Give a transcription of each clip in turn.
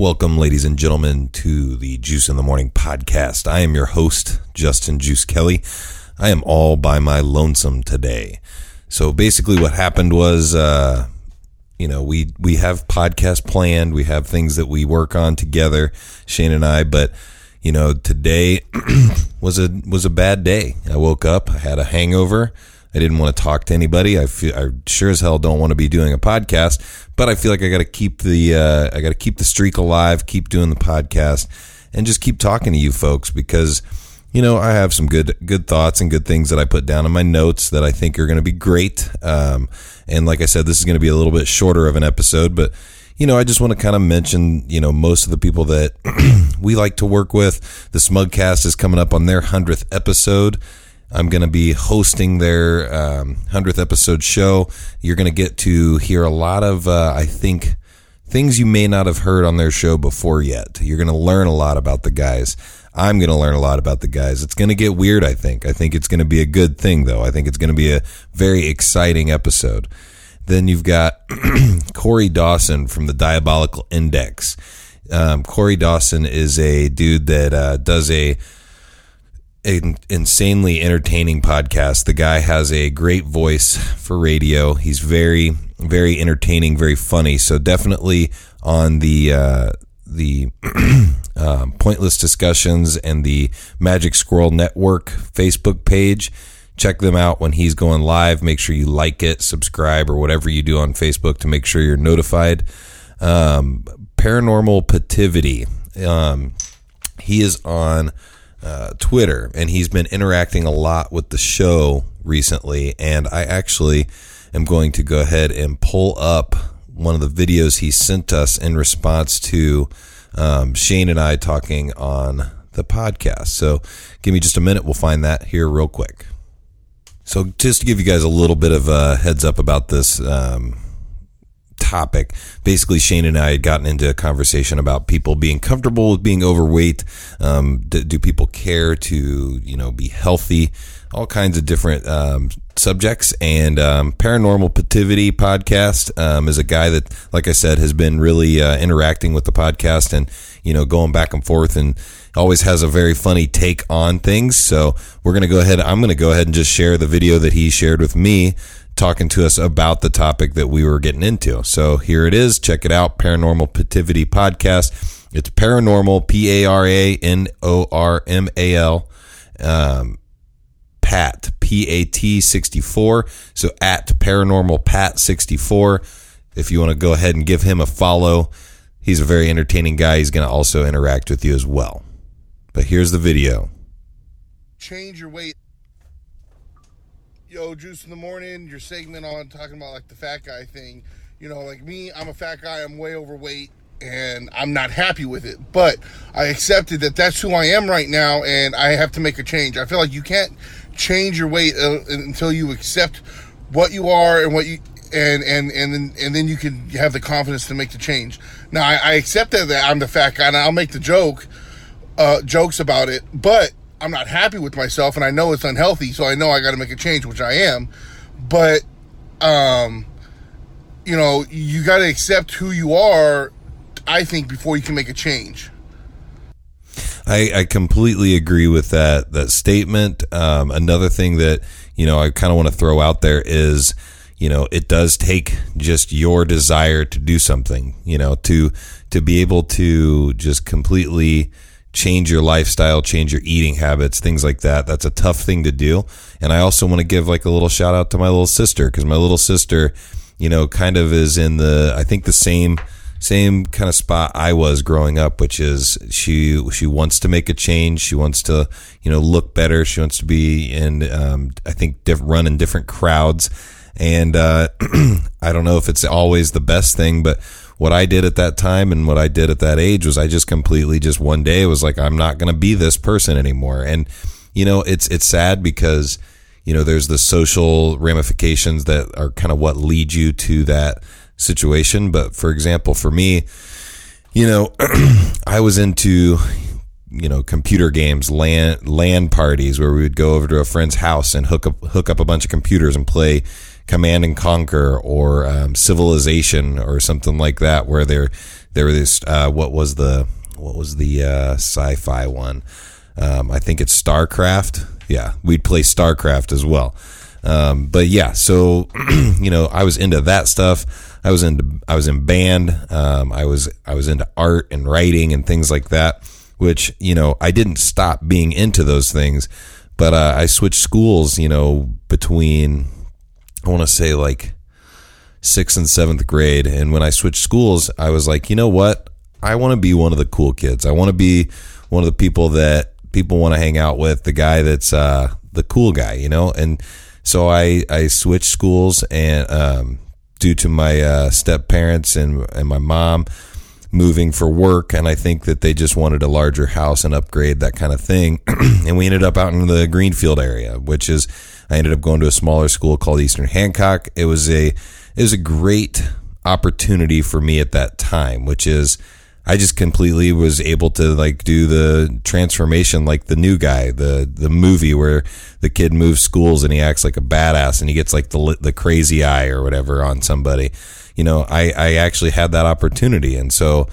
Welcome, ladies and gentlemen, to the Juice in the Morning podcast. I am your host, Justin Juice Kelly. I am all by my lonesome today. So basically, what happened was, uh, you know, we we have podcast planned. We have things that we work on together, Shane and I. But you know, today was a was a bad day. I woke up, I had a hangover. I didn't want to talk to anybody. I feel I sure as hell don't want to be doing a podcast, but I feel like I got to keep the uh, I got to keep the streak alive, keep doing the podcast, and just keep talking to you folks because you know I have some good good thoughts and good things that I put down in my notes that I think are going to be great. Um, and like I said, this is going to be a little bit shorter of an episode, but you know, I just want to kind of mention, you know, most of the people that we like to work with. The Smugcast is coming up on their 100th episode. I'm going to be hosting their um, 100th episode show. You're going to get to hear a lot of, uh, I think, things you may not have heard on their show before yet. You're going to learn a lot about the guys. I'm going to learn a lot about the guys. It's going to get weird, I think. I think it's going to be a good thing, though. I think it's going to be a very exciting episode. Then you've got Corey Dawson from the Diabolical Index. Um, Corey Dawson is a dude that uh, does a an insanely entertaining podcast. The guy has a great voice for radio. He's very, very entertaining, very funny. So definitely on the uh, the um, pointless discussions and the Magic Squirrel Network Facebook page. Check them out when he's going live. Make sure you like it, subscribe, or whatever you do on Facebook to make sure you're notified. Um, Paranormal Pativity. Um, he is on uh, Twitter, and he's been interacting a lot with the show recently. And I actually am going to go ahead and pull up one of the videos he sent us in response to um, Shane and I talking on the podcast. So give me just a minute. We'll find that here real quick. So just to give you guys a little bit of a heads up about this um, topic. Basically, Shane and I had gotten into a conversation about people being comfortable with being overweight. Um, do, do, people care to, you know, be healthy? All kinds of different um, subjects. And um, Paranormal Pativity podcast um, is a guy that, like I said, has been really uh, interacting with the podcast and, you know, going back and forth and always has a very funny take on things. So we're going to go ahead. I'm going to go ahead and just share the video that he shared with me talking to us about the topic that we were getting into. So here it is. Check it out. Paranormal Pativity Podcast. It's paranormal, P A R A N O R M A L, um, Pat, P A T 64. So at paranormal Pat 64. If you want to go ahead and give him a follow, he's a very entertaining guy. He's going to also interact with you as well. But here's the video. Change your weight yo, Juice in the Morning, your segment on talking about like the fat guy thing. You know, like me, I'm a fat guy, I'm way overweight, and I'm not happy with it. But I accepted that that's who I am right now, and I have to make a change. I feel like you can't change your weight uh, until you accept what you are and what you and and and then and then you can have the confidence to make the change. Now I, I accept that, that I'm the fat guy, and I'll make the joke, uh, jokes about it, but I'm not happy with myself and I know it's unhealthy, so I know I got to make a change, which I am. But, um, you know, you got to accept who you are, I think, before you can make a change. I, I completely agree with that that statement. Um, another thing that you know I kind of want to throw out there is, you know, it does take just your desire to do something. You know, to to be able to just completely change your lifestyle, change your eating habits, things like that. That's a tough thing to do. And I also want to give like a little shout out to my little sister because my little sister, you know, kind of is in the, I think the same, same kind of spot I was growing up, which is she, she wants to make a change. She wants to, you know, look better. She wants to be in, um, I think diff- run in different crowds. And, uh, I don't know if it's always the best thing, but what I did at that time and what I did at that age was I just completely just one day was like I'm not going to be this person anymore. And you know, it's it's sad because you know there's the social ramifications that are kind of what lead you to that situation. But for example, for me, you know, I was into you know computer games, LAN LAN parties where we would go over to a friend's house and hook up hook up a bunch of computers and play Command and Conquer or um, Civilization or something like that, where there there was uh, what was the what was the uh, sci-fi one? Um, I think it's StarCraft. Yeah, we'd play StarCraft as well. Um, but yeah, so you know, I was into that stuff. I was into I was in band. Um, I was I was into art and writing and things like that. Which you know, I didn't stop being into those things, but uh, I switched schools. You know, between I want to say like sixth and seventh grade, and when I switched schools, I was like, you know what? I want to be one of the cool kids. I want to be one of the people that people want to hang out with. The guy that's uh, the cool guy, you know, and so I I switched schools and um, due to my uh, step parents and and my mom moving for work, and I think that they just wanted a larger house and upgrade that kind of thing, and we ended up out in the Greenfield area, which is I ended up going to a smaller school called Eastern Hancock. It was a it was a great opportunity for me at that time, which is I just completely was able to like do the transformation like the new guy, the the movie where the kid moves schools and he acts like a badass and he gets like the the crazy eye or whatever on somebody. You know, I I actually had that opportunity. And so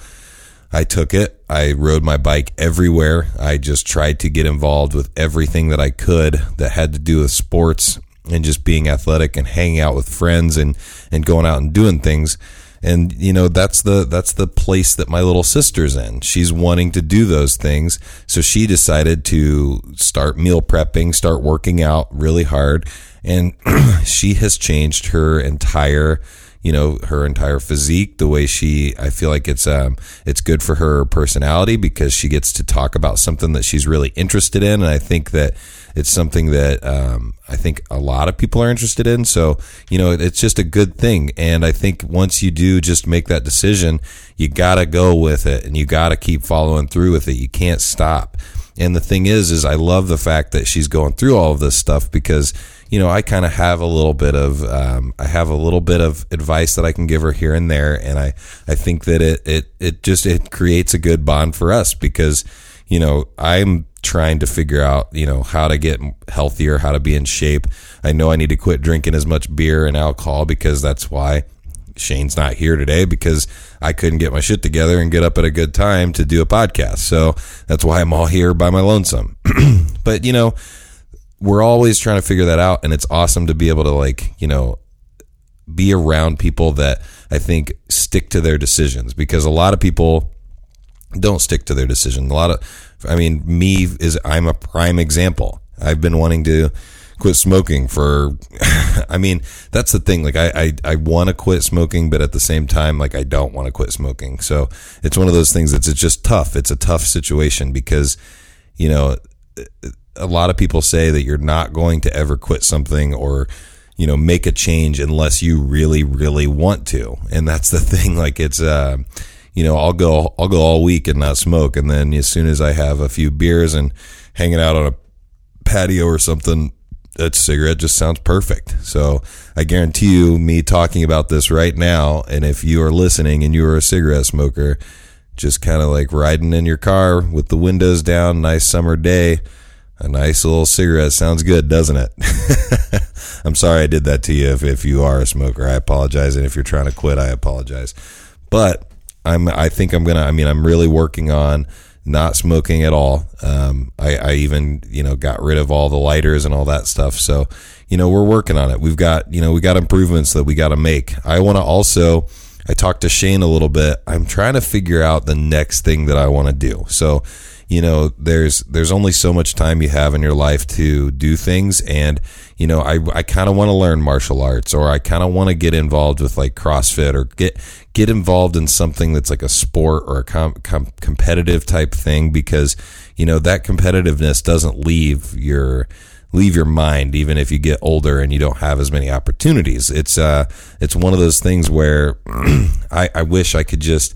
I took it. I rode my bike everywhere. I just tried to get involved with everything that I could that had to do with sports and just being athletic and hanging out with friends and and going out and doing things. And you know that's the that's the place that my little sister's in. She's wanting to do those things. So she decided to start meal prepping start working out really hard. And she has changed her entire you know her entire physique the way she i feel like it's um it's good for her personality because she gets to talk about something that she's really interested in and i think that it's something that um, I think a lot of people are interested in. So, you know, it's just a good thing. And I think once you do just make that decision, you got to go with it and you got to keep following through with it. You can't stop. And the thing is, is I love the fact that she's going through all of this stuff because, you know, I kind of have a little bit of, um, I have a little bit of advice that I can give her here and there. And I, I think that it, it, it just, it creates a good bond for us because, you know, I'm trying to figure out, you know, how to get healthier, how to be in shape. I know I need to quit drinking as much beer and alcohol because that's why Shane's not here today because I couldn't get my shit together and get up at a good time to do a podcast. So that's why I'm all here by my lonesome. but, you know, we're always trying to figure that out. And it's awesome to be able to, like, you know, be around people that I think stick to their decisions because a lot of people don't stick to their decision. A lot of, I mean, me is, I'm a prime example. I've been wanting to quit smoking for, I mean, that's the thing. Like, I, I, I want to quit smoking, but at the same time, like, I don't want to quit smoking. So it's one of those things that's, it's just tough. It's a tough situation because, you know, a lot of people say that you're not going to ever quit something or, you know, make a change unless you really, really want to. And that's the thing. Like, it's, uh, you know, I'll go, I'll go all week and not smoke. And then as soon as I have a few beers and hanging out on a patio or something, a cigarette just sounds perfect. So I guarantee you, me talking about this right now, and if you are listening and you are a cigarette smoker, just kind of like riding in your car with the windows down, nice summer day, a nice little cigarette sounds good, doesn't it? I'm sorry I did that to you if, if you are a smoker. I apologize. And if you're trying to quit, I apologize. But I'm I think I'm gonna I mean I'm really working on not smoking at all. Um, I, I even you know got rid of all the lighters and all that stuff. So you know we're working on it. We've got you know we got improvements that we got to make. I want to also. I talked to Shane a little bit. I'm trying to figure out the next thing that I want to do. So, you know, there's there's only so much time you have in your life to do things, and you know, I I kind of want to learn martial arts, or I kind of want to get involved with like CrossFit, or get get involved in something that's like a sport or a com- com- competitive type thing because you know that competitiveness doesn't leave your leave your mind even if you get older and you don't have as many opportunities. It's uh it's one of those things where I, I wish I could just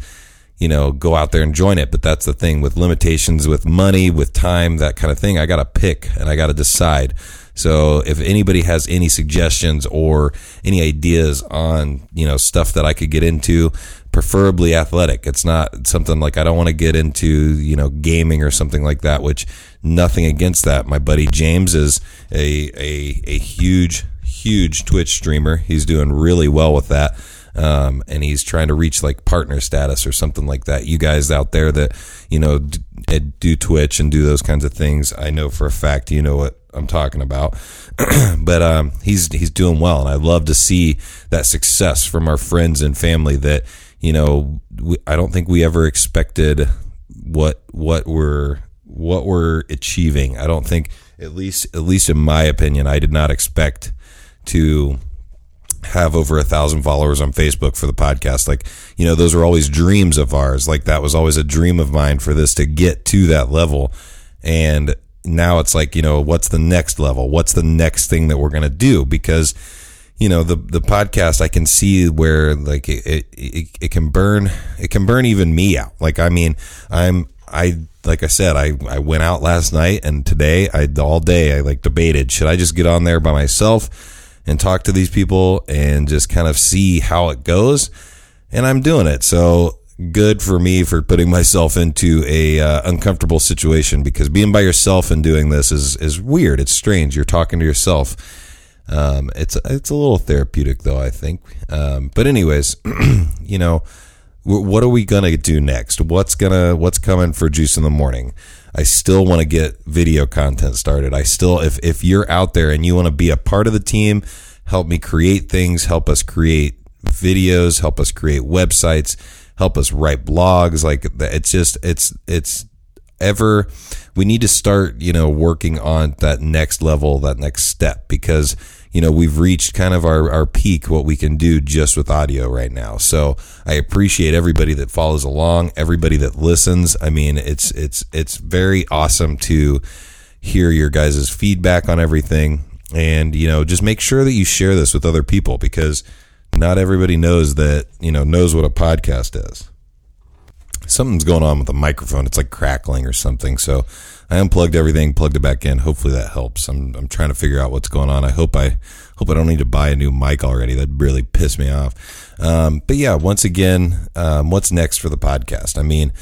you know go out there and join it but that's the thing with limitations with money with time that kind of thing I got to pick and I got to decide so if anybody has any suggestions or any ideas on, you know, stuff that I could get into, preferably athletic. It's not something like I don't want to get into, you know, gaming or something like that, which nothing against that. My buddy James is a, a, a huge, huge Twitch streamer. He's doing really well with that. Um, and he's trying to reach like partner status or something like that. You guys out there that, you know, do Twitch and do those kinds of things, I know for a fact you know what I'm talking about. but um, he's he's doing well, and I love to see that success from our friends and family that you know, we, I don't think we ever expected what what we're what we're achieving. I don't think, at least at least in my opinion, I did not expect to have over a thousand followers on Facebook for the podcast. Like, you know, those are always dreams of ours. Like that was always a dream of mine for this to get to that level. And now it's like, you know, what's the next level? What's the next thing that we're going to do? Because you know the the podcast i can see where like it, it it can burn it can burn even me out like i mean i'm i like i said i i went out last night and today i all day i like debated should i just get on there by myself and talk to these people and just kind of see how it goes and i'm doing it so good for me for putting myself into a uh, uncomfortable situation because being by yourself and doing this is is weird it's strange you're talking to yourself um, it's it's a little therapeutic though, I think. Um, but anyways, you know, what are we gonna do next? What's gonna what's coming for Juice in the Morning? I still want to get video content started. I still, if if you're out there and you want to be a part of the team, help me create things, help us create videos, help us create websites, help us write blogs. Like it's just it's it's ever we need to start you know working on that next level that next step because you know, we've reached kind of our, our peak, what we can do just with audio right now. So I appreciate everybody that follows along, everybody that listens. I mean, it's, it's, it's very awesome to hear your guys' feedback on everything. And, you know, just make sure that you share this with other people because not everybody knows that, you know, knows what a podcast is. Something's going on with the microphone. It's like crackling or something. So I unplugged everything, plugged it back in. Hopefully that helps. I'm I'm trying to figure out what's going on. I hope I hope I don't need to buy a new mic already. That really pissed me off. Um, but yeah, once again, um, what's next for the podcast? I mean,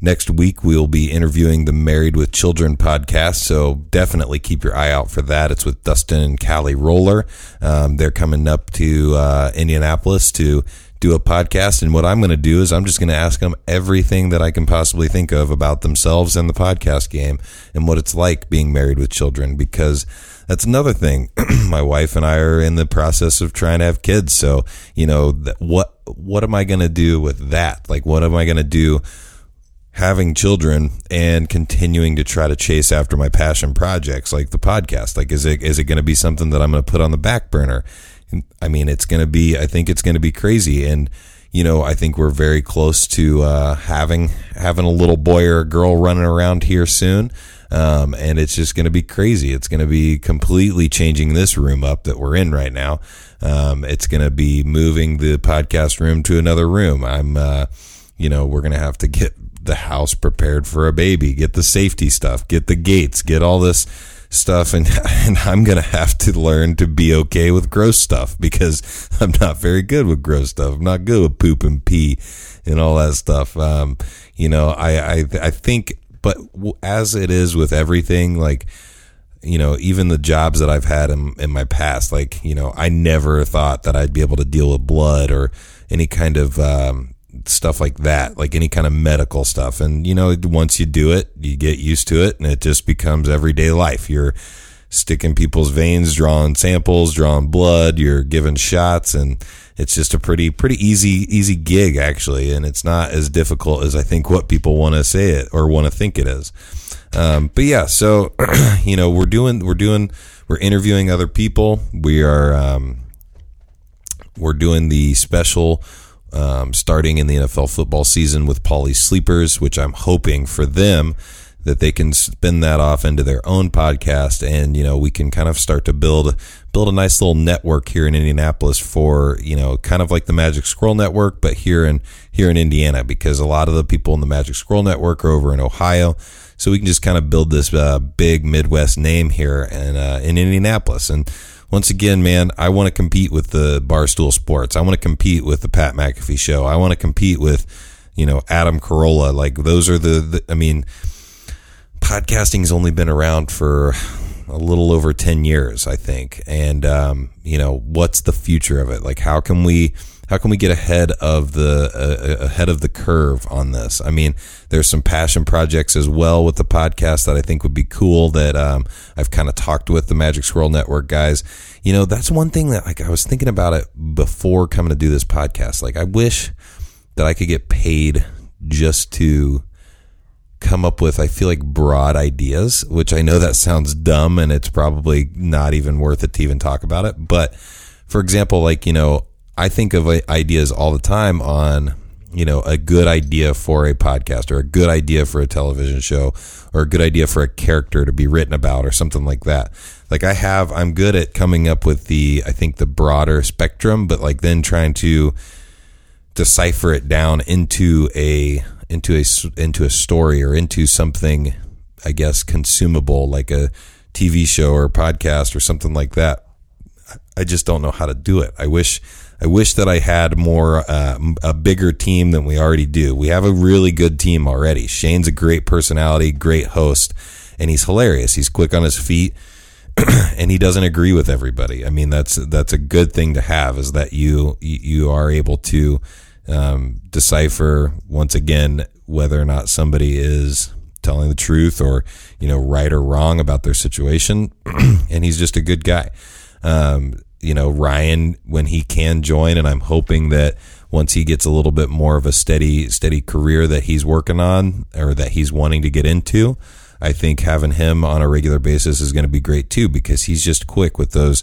next week we'll be interviewing the Married with Children podcast. So definitely keep your eye out for that. It's with Dustin and Callie Roller. Um, they're coming up to uh, Indianapolis to do a podcast. And what I'm going to do is I'm just going to ask them everything that I can possibly think of about themselves and the podcast game and what it's like being married with children because that's another thing. My wife and I are in the process of trying to have kids. So, you know, what, what am I going to do with that? Like, what am I going to do? having children and continuing to try to chase after my passion projects like the podcast like is it is it going to be something that I'm going to put on the back burner I mean, it's going to be, I think it's going to be crazy. And, you know, I think we're very close to uh, having having a little boy or a girl running around here soon. Um, and it's just going to be crazy. It's going to be completely changing this room up that we're in right now. Um, it's going to be moving the podcast room to another room. I'm, uh, you know, we're going to have to get the house prepared for a baby, get the safety stuff, get the gates, get all this stuff and and I'm going to have to learn to be okay with gross stuff because I'm not very good with gross stuff. I'm not good with poop and pee and all that stuff. Um, you know, I I I think but as it is with everything like you know, even the jobs that I've had in, in my past, like, you know, I never thought that I'd be able to deal with blood or any kind of, um, stuff like that, like any kind of medical stuff. And, you know, once you do it, you get used to it and it just becomes everyday life. You're sticking people's veins, drawing samples, drawing blood, you're giving shots and it's just a pretty, pretty easy, easy gig actually. And it's not as difficult as I think what people want to say it or want to think it is. Um, but yeah, so, you know, we're doing, we're doing, we're interviewing other people. We are, um, we're doing the special um, starting in the NFL football season with Paulie Sleepers, which I'm hoping for them that they can spin that off into their own podcast. And you know we can kind of start to build build a nice little network here in Indianapolis for you know kind of like the Magic Scroll Network but here in here in Indiana because a lot of the people in the Magic Scroll Network are over in Ohio. So we can just kind of build this uh, big Midwest name here in uh, in Indianapolis. And once again, man, I want to compete with the Barstool Sports. I want to compete with the Pat McAfee show. I want to compete with, you know, Adam Carolla. Like those are the, the I mean, podcasting's only been around for a little over 10 years, I think. And, um, you know, what's the future of it? Like, how can we, how can we get ahead of the uh, uh, ahead of the curve on this? I mean, there's some passion projects as well with the podcast that I think would be cool. That um, I've kind of talked with the Magic Squirrel Network guys. You know, that's one thing that like I was thinking about it before coming to do this podcast. Like, I wish that I could get paid just to come up with, I feel like, broad ideas, which I know that sounds dumb and it's probably not even worth it to even talk about it. But for example, like, you know, I think of ideas all the time on, you know, a good idea for a podcast or a good idea for a television show or a good idea for a character to be written about or something like that. Like I have, I'm good at coming up with the, I think the broader spectrum, but like then trying to decipher it down into a, into a, into a story or into something, I guess, consumable, like a TV show or podcast or something like that. I just don't know how to do it. I wish I wish that I had more uh, a bigger team than we already do. We have a really good team already. Shane's a great personality, great host, and he's hilarious. He's quick on his feet. and he doesn't agree with everybody. I mean, that's that's a good thing to have. Is that you you are able to um, decipher once again whether or not somebody is telling the truth or you know right or wrong about their situation. and he's just a good guy. Um, you know, Ryan when he can join, and I'm hoping that once he gets a little bit more of a steady steady career that he's working on or that he's wanting to get into, I think having him on a regular basis is going to be great too because he's just quick with those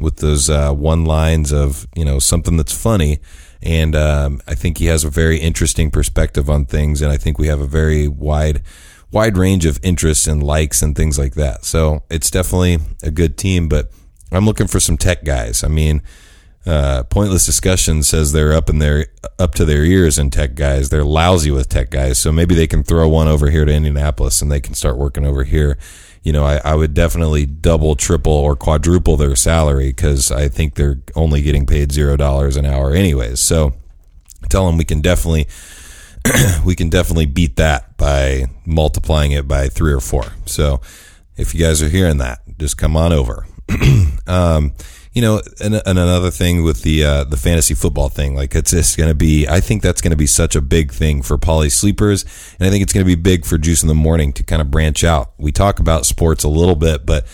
with those uh, one lines of you know something that's funny. And um, I think he has a very interesting perspective on things, and I think we have a very wide wide range of interests and likes and things like that. So it's definitely a good team, but I'm looking for some tech guys. I mean, uh, pointless discussion says they're up in their up to their ears in tech guys. They're lousy with tech guys, so maybe they can throw one over here to Indianapolis and they can start working over here. You know, I, I would definitely double, triple, or quadruple their salary because I think they're only getting paid zero dollars an hour, anyways. So tell them we can definitely we can definitely beat that by multiplying it by three or four. So if you guys are hearing that, just come on over. um, you know, and, and, another thing with the uh, the fantasy football thing, like it's just going to be. I think that's going to be such a big thing for poly sleepers, and I think it's going to be big for Juice in the Morning to kind of branch out. We talk about sports a little bit, but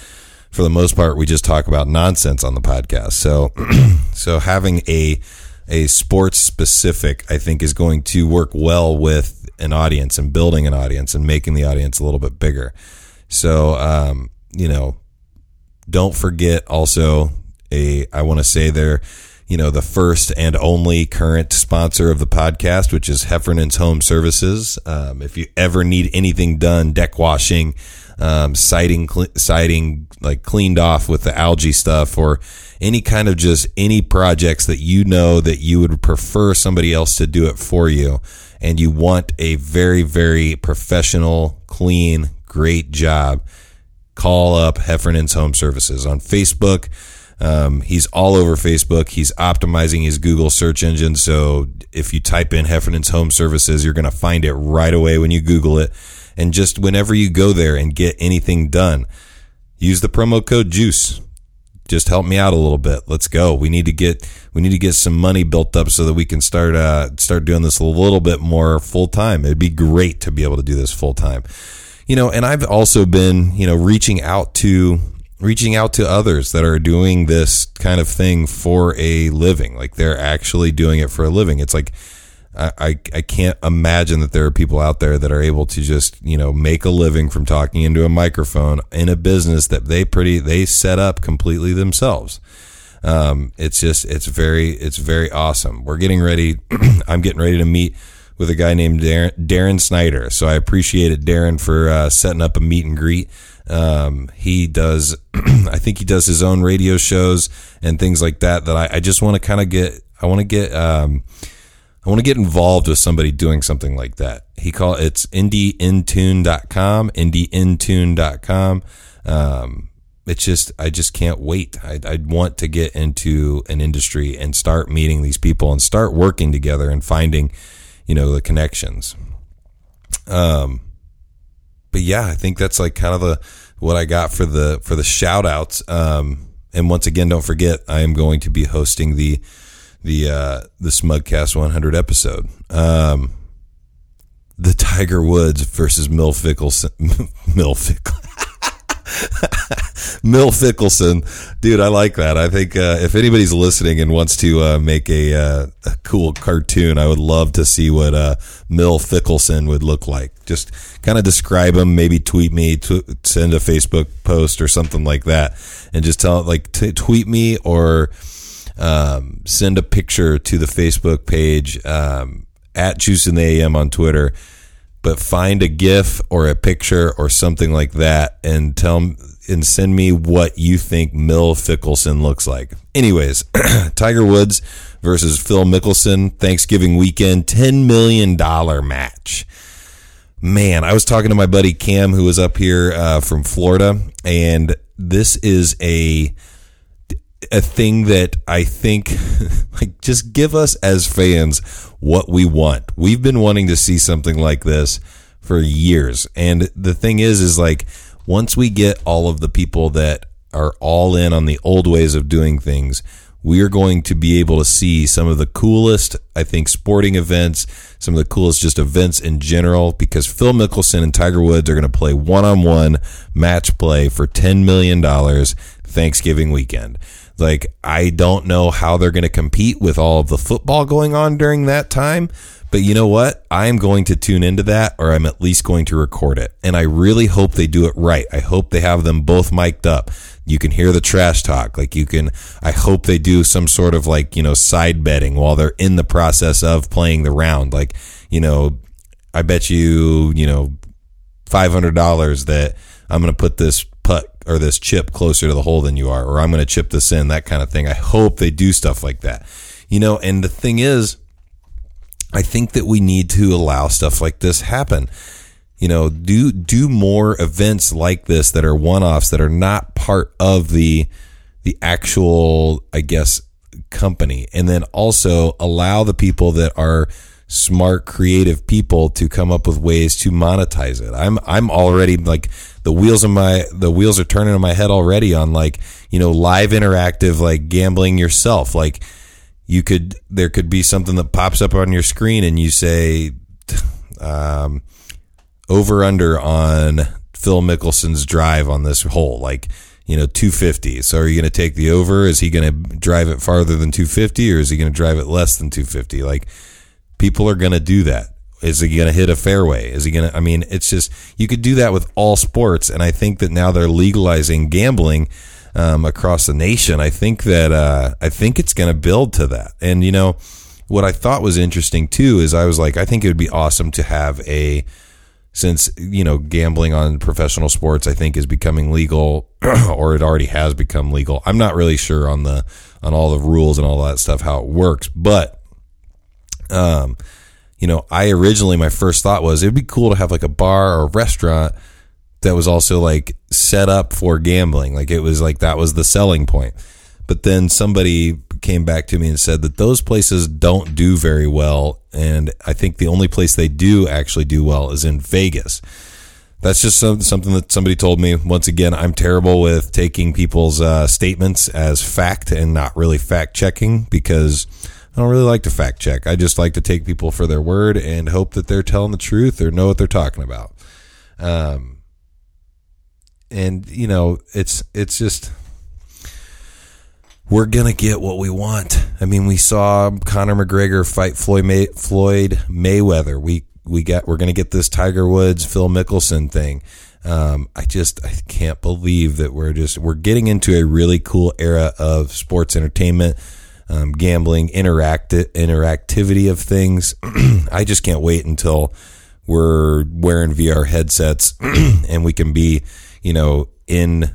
for the most part, we just talk about nonsense on the podcast. So, so having a a sports specific, I think, is going to work well with an audience and building an audience and making the audience a little bit bigger. So, um, you know, don't forget also a, I want to say they're, you know, the first and only current sponsor of the podcast, which is Heffernan's Home Services. Um, if you ever need anything done, deck washing, um, siding, cl- siding, like cleaned off with the algae stuff or any kind of just any projects that you know that you would prefer somebody else to do it for you and you want a very, very professional, clean, great job call up Heffernan's Home Services on Facebook. Um, he's all over Facebook. He's optimizing his Google search engine. So if you type in Heffernan's Home Services, you're going to find it right away when you Google it. And just whenever you go there and get anything done, use the promo code JUICE. Just help me out a little bit. Let's go. We need to get we need to get some money built up so that we can start uh, start doing this a little bit more full time. It'd be great to be able to do this full time you know, and I've also been, you know, reaching out to reaching out to others that are doing this kind of thing for a living. Like they're actually doing it for a living. It's like I, I, can't imagine that there are people out there that are able to just, you know, make a living from talking into a microphone in a business that they pretty they set up completely themselves. Um, it's just it's very it's very awesome. We're getting ready. I'm getting ready to meet with a guy named Darren, Darren Snyder. So I appreciate it, Darren, for uh, setting up a meet and greet. Um, he does, I think he does his own radio shows and things like that. That I, I just want to kind of get, I want to get, um, I want to get involved with somebody doing something like that. He call it's indieintune.com, indieintune.com. Um, it's just I just can't wait. I I want to get into an industry and start meeting these people and start working together and finding, you know, the connections. Um, but yeah, I think that's like kind of the what I got for the for the shout outs. Um, and once again, don't forget I am going to be hosting the the uh, the Smugcast 100 episode. Um, the Tiger Woods versus Fickelson. Mill Fickle. Mill Fickelson, dude, I like that. I think uh, if anybody's listening and wants to uh, make a, uh, a, cool cartoon, I would love to see what uh, Mill Fickelson would look like. Just kind of describe him, maybe tweet me, t- send a Facebook post or something like that, and just tell like t- tweet me or um, send a picture to the Facebook page um, at Juice in the AM on Twitter but find a GIF or a picture or something like that and tell and send me what you think Mill Fickelson looks like. Anyways, Tiger Woods versus Phil Mickelson Thanksgiving weekend $10 million match. Man, I was talking to my buddy Cam who was up here uh, from Florida, and this is a a thing that I think like just give us as fans what we want. We've been wanting to see something like this for years. And the thing is is like once we get all of the people that are all in on the old ways of doing things, we are going to be able to see some of the coolest, I think, sporting events, some of the coolest just events in general, because Phil Mickelson and Tiger Woods are going to play one on one match play for $10 million Thanksgiving weekend. Like, I don't know how they're going to compete with all of the football going on during that time. But you know what? I'm going to tune into that or I'm at least going to record it. And I really hope they do it right. I hope they have them both mic'd up. You can hear the trash talk. Like you can, I hope they do some sort of like, you know, side betting while they're in the process of playing the round. Like, you know, I bet you, you know, $500 that I'm going to put this or this chip closer to the hole than you are, or I'm going to chip this in, that kind of thing. I hope they do stuff like that. You know, and the thing is, I think that we need to allow stuff like this happen. You know, do do more events like this that are one-offs that are not part of the the actual, I guess, company. And then also allow the people that are smart, creative people to come up with ways to monetize it. I'm I'm already like the wheels of my the wheels are turning in my head already on like you know live interactive like gambling yourself. Like you could there could be something that pops up on your screen and you say um, over under on Phil Mickelson's drive on this hole like you know 250 so are you going to take the over is he going to drive it farther than 250 or is he going to drive it less than 250 like people are going to do that. Is he going to hit a fairway? Is he going to? I mean, it's just you could do that with all sports, and I think that now they're legalizing gambling um, across the nation. I think that uh, I think it's going to build to that. And you know, what I thought was interesting too is I was like, I think it would be awesome to have a since you know gambling on professional sports I think is becoming legal or it already has become legal. I'm not really sure on the on all the rules and all that stuff how it works, but um, you know, I originally my first thought was it'd be cool to have like a bar or a restaurant that was also like set up for gambling. Like it was like that was the selling point. But then somebody came back to me and said that those places don't do very well. And I think the only place they do actually do well is in Vegas. That's just some, something that somebody told me. Once again, I'm terrible with taking people's uh, statements as fact and not really fact checking because I don't really like to fact check. I just like to take people for their word and hope that they're telling the truth or know what they're talking about. Um, and you know, it's it's just we're gonna get what we want. I mean, we saw Conor McGregor fight Floyd May, Floyd Mayweather. We we got we're gonna get this Tiger Woods Phil Mickelson thing. Um, I just I can't believe that we're just we're getting into a really cool era of sports entertainment um, gambling, interact interactivity of things. I just can't wait until we're wearing VR headsets and we can be, you know, in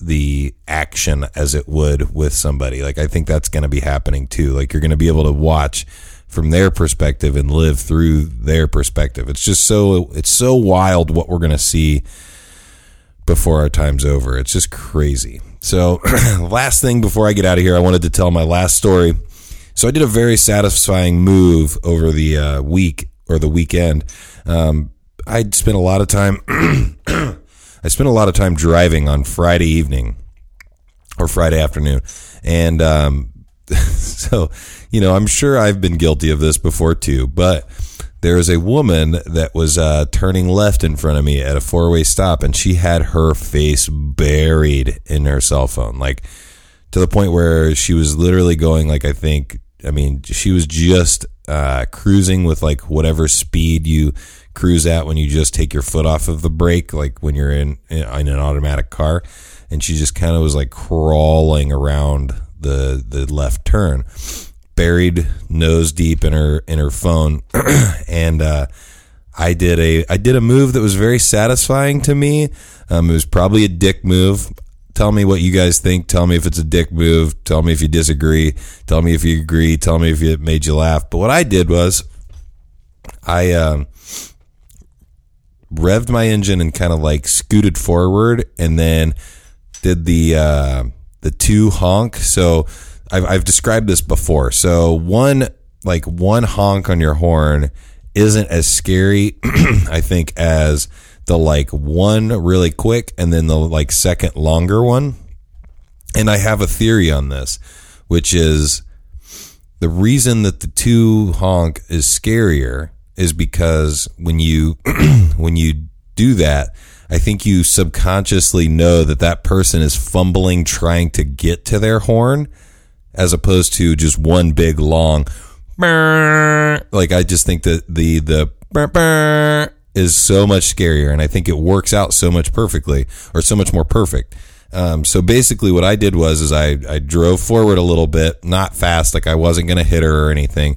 the action as it would with somebody. Like I think that's going to be happening too. Like you're going to be able to watch from their perspective and live through their perspective. It's just so it's so wild what we're going to see before our time's over. It's just crazy. So, last thing before I get out of here, I wanted to tell my last story. So, I did a very satisfying move over the uh, week or the weekend. Um, I spent a lot of time. I spent a lot of time driving on Friday evening or Friday afternoon, and um, so you know, I'm sure I've been guilty of this before too. But there was a woman that was uh, turning left in front of me at a four way stop, and she had her face buried in her cell phone, like to the point where she was literally going like I think. I mean, she was just uh, cruising with like whatever speed you cruise at when you just take your foot off of the brake, like when you're in in an automatic car. And she just kind of was like crawling around the the left turn, buried nose deep in her in her phone, and uh, I did a I did a move that was very satisfying to me. Um, it was probably a dick move. Tell me what you guys think. Tell me if it's a dick move. Tell me if you disagree. Tell me if you agree. Tell me if it made you laugh. But what I did was, I um, revved my engine and kind of like scooted forward, and then did the uh, the two honk. So I've, I've described this before. So one like one honk on your horn isn't as scary, I think, as the like one really quick and then the like second longer one. And I have a theory on this, which is the reason that the two honk is scarier is because when you when you do that, I think you subconsciously know that that person is fumbling trying to get to their horn as opposed to just one big long like I just think that the the is so much scarier and I think it works out so much perfectly or so much more perfect. Um, so basically what I did was is I, I drove forward a little bit, not fast, like I wasn't going to hit her or anything,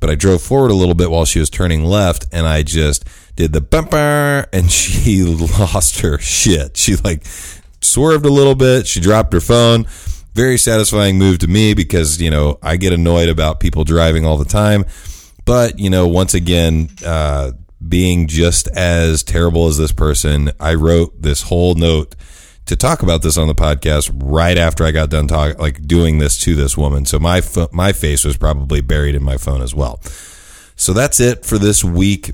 but I drove forward a little bit while she was turning left and I just did the bumper and she lost her shit. She like swerved a little bit. She dropped her phone. Very satisfying move to me because, you know, I get annoyed about people driving all the time. But, you know, once again, uh, being just as terrible as this person, I wrote this whole note to talk about this on the podcast right after I got done talking, like doing this to this woman. So my my face was probably buried in my phone as well. So that's it for this week.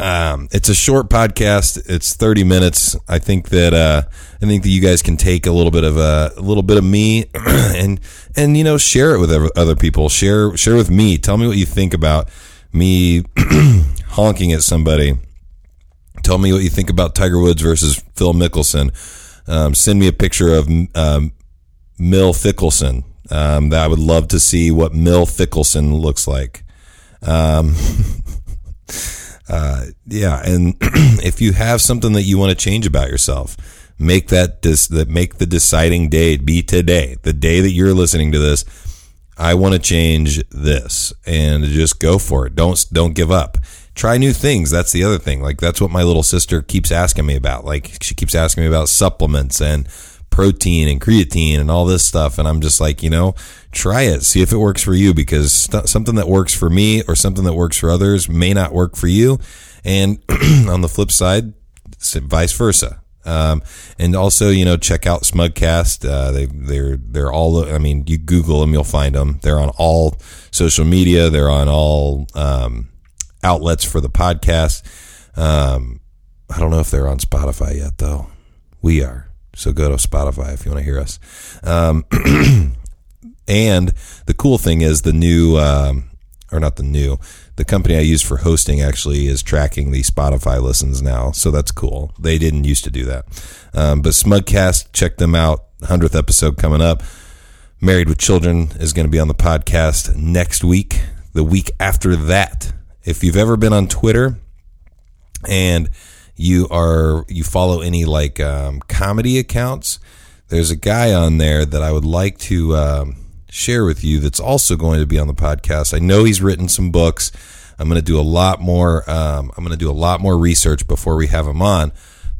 Um, it's a short podcast. It's 30 minutes. I think that, uh, I think that you guys can take a little bit of a, little bit of me and, and, you know, share it with other people. Share, share with me. Tell me what you think about me honking at somebody. Tell me what you think about Tiger Woods versus Phil Mickelson. Um, send me a picture of, um, Mill Fickelson. Um, that I would love to see what Mill Fickelson looks like. Uh, yeah, and if you have something that you want to change about yourself, make that dis- that make the deciding day be today, the day that you're listening to this. I want to change this, and just go for it. Don't don't give up. Try new things. That's the other thing. Like that's what my little sister keeps asking me about. Like she keeps asking me about supplements and protein and creatine and all this stuff. And I'm just like, you know, try it, see if it works for you because st- something that works for me or something that works for others may not work for you. And on the flip side, vice versa. Um, and also, you know, check out Smugcast. Uh, they, they're, they're all, I mean, you Google them, you'll find them. They're on all social media. They're on all, um, outlets for the podcast. Um, I don't know if they're on Spotify yet though. We are. So go to Spotify if you want to hear us. Um, and the cool thing is the new, um, or not the new, the company I use for hosting actually is tracking the Spotify listens now. So that's cool. They didn't used to do that. Um, but Smugcast, check them out. 100th episode coming up. Married with Children is going to be on the podcast next week. The week after that, if you've ever been on Twitter and you are you follow any like um, comedy accounts, there's a guy on there that I would like to um, share with you that's also going to be on the podcast. I know he's written some books. I'm going to do a lot more. Um, I'm going to do a lot more research before we have him on.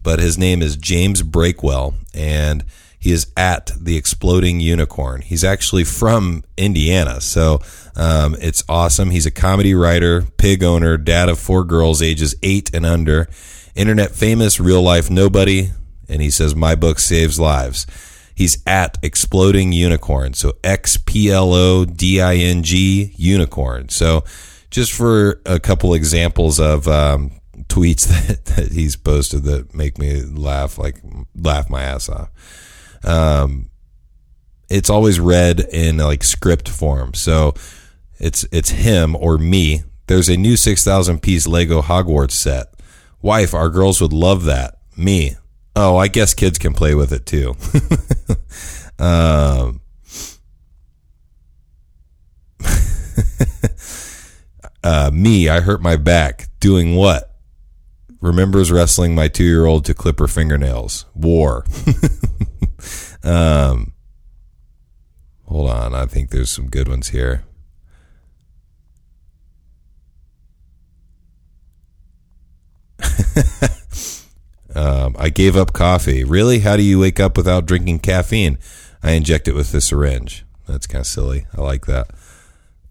But his name is James Breakwell, and he is at the Exploding Unicorn. He's actually from Indiana, so um, it's awesome. He's a comedy writer, pig owner, dad of four girls, ages eight and under internet famous, real life nobody. and he says my book saves lives. He's at Exploding Unicorn, so X P L O D I N G Unicorn. So just for a couple examples of um, tweets that, that he's posted that make me laugh like laugh my ass off. Um, it's always read in like script form. So it's it's him or me. There's a new 6000 piece Lego Hogwarts set. Wife, our girls would love that. Me. Oh, I guess kids can play with it too. um, uh, me, I hurt my back. Doing what? Remembers wrestling my two year old to clip her fingernails. War. um, hold on. I think there's some good ones here. Um, I gave up coffee. Really? How do you wake up without drinking caffeine? I inject it with the syringe. That's kind of silly. I like that.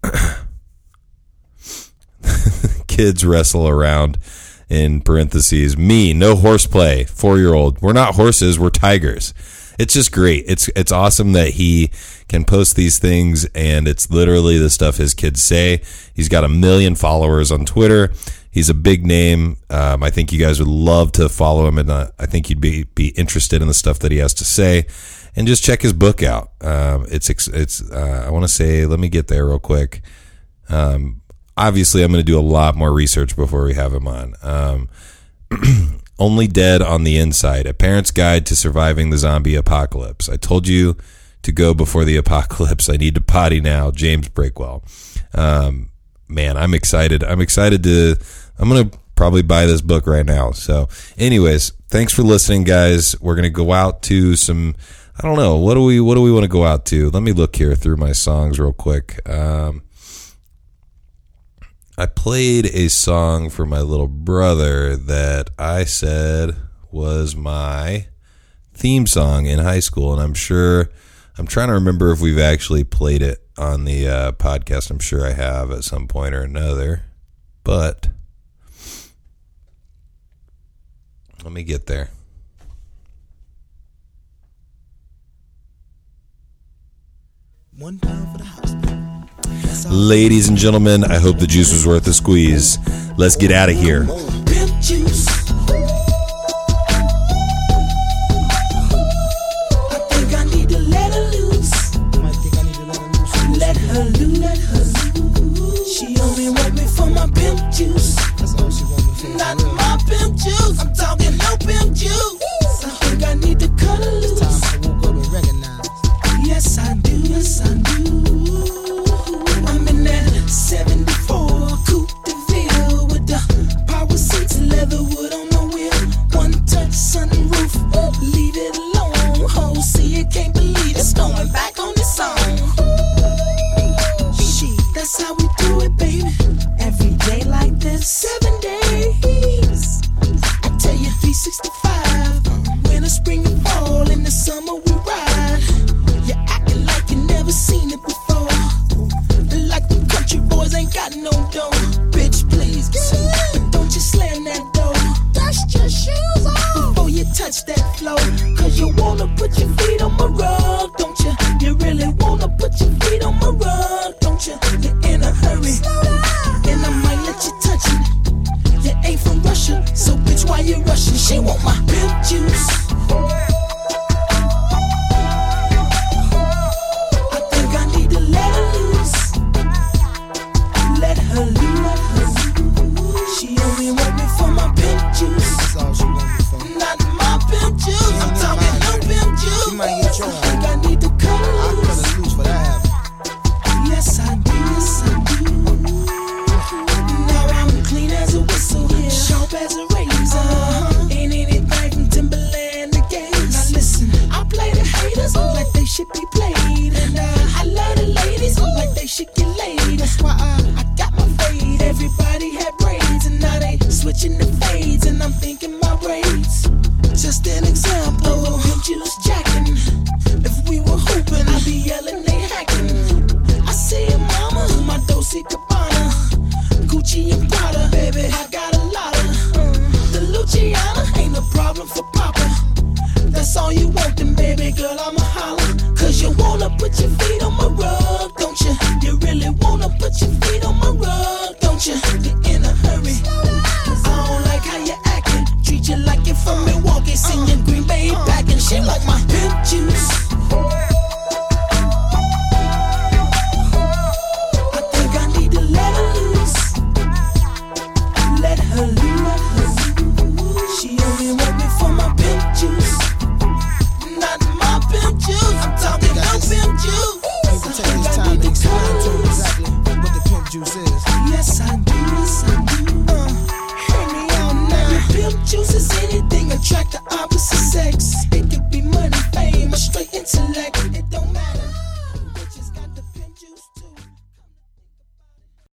Kids wrestle around in parentheses. Me, no horseplay. Four year old. We're not horses. We're tigers. It's just great. It's it's awesome that he can post these things, and it's literally the stuff his kids say. He's got a million followers on Twitter. He's a big name. Um, I think you guys would love to follow him, and uh, I think you'd be be interested in the stuff that he has to say. And just check his book out. Um, it's it's. Uh, I want to say. Let me get there real quick. Um, obviously, I'm going to do a lot more research before we have him on. Um, Only Dead on the Inside: A Parent's Guide to Surviving the Zombie Apocalypse. I told you to go before the apocalypse. I need to potty now. James Breakwell. Um, man, I'm excited. I'm excited to. I'm gonna probably buy this book right now. So, anyways, thanks for listening, guys. We're gonna go out to some. I don't know what do we what do we want to go out to. Let me look here through my songs real quick. Um, I played a song for my little brother that I said was my theme song in high school, and I'm sure I'm trying to remember if we've actually played it on the uh, podcast. I'm sure I have at some point or another, but let me get there. One pound for the. Ladies and gentlemen, I hope the juice was worth the squeeze. Let's get out of here. Floor. Cause you wanna put your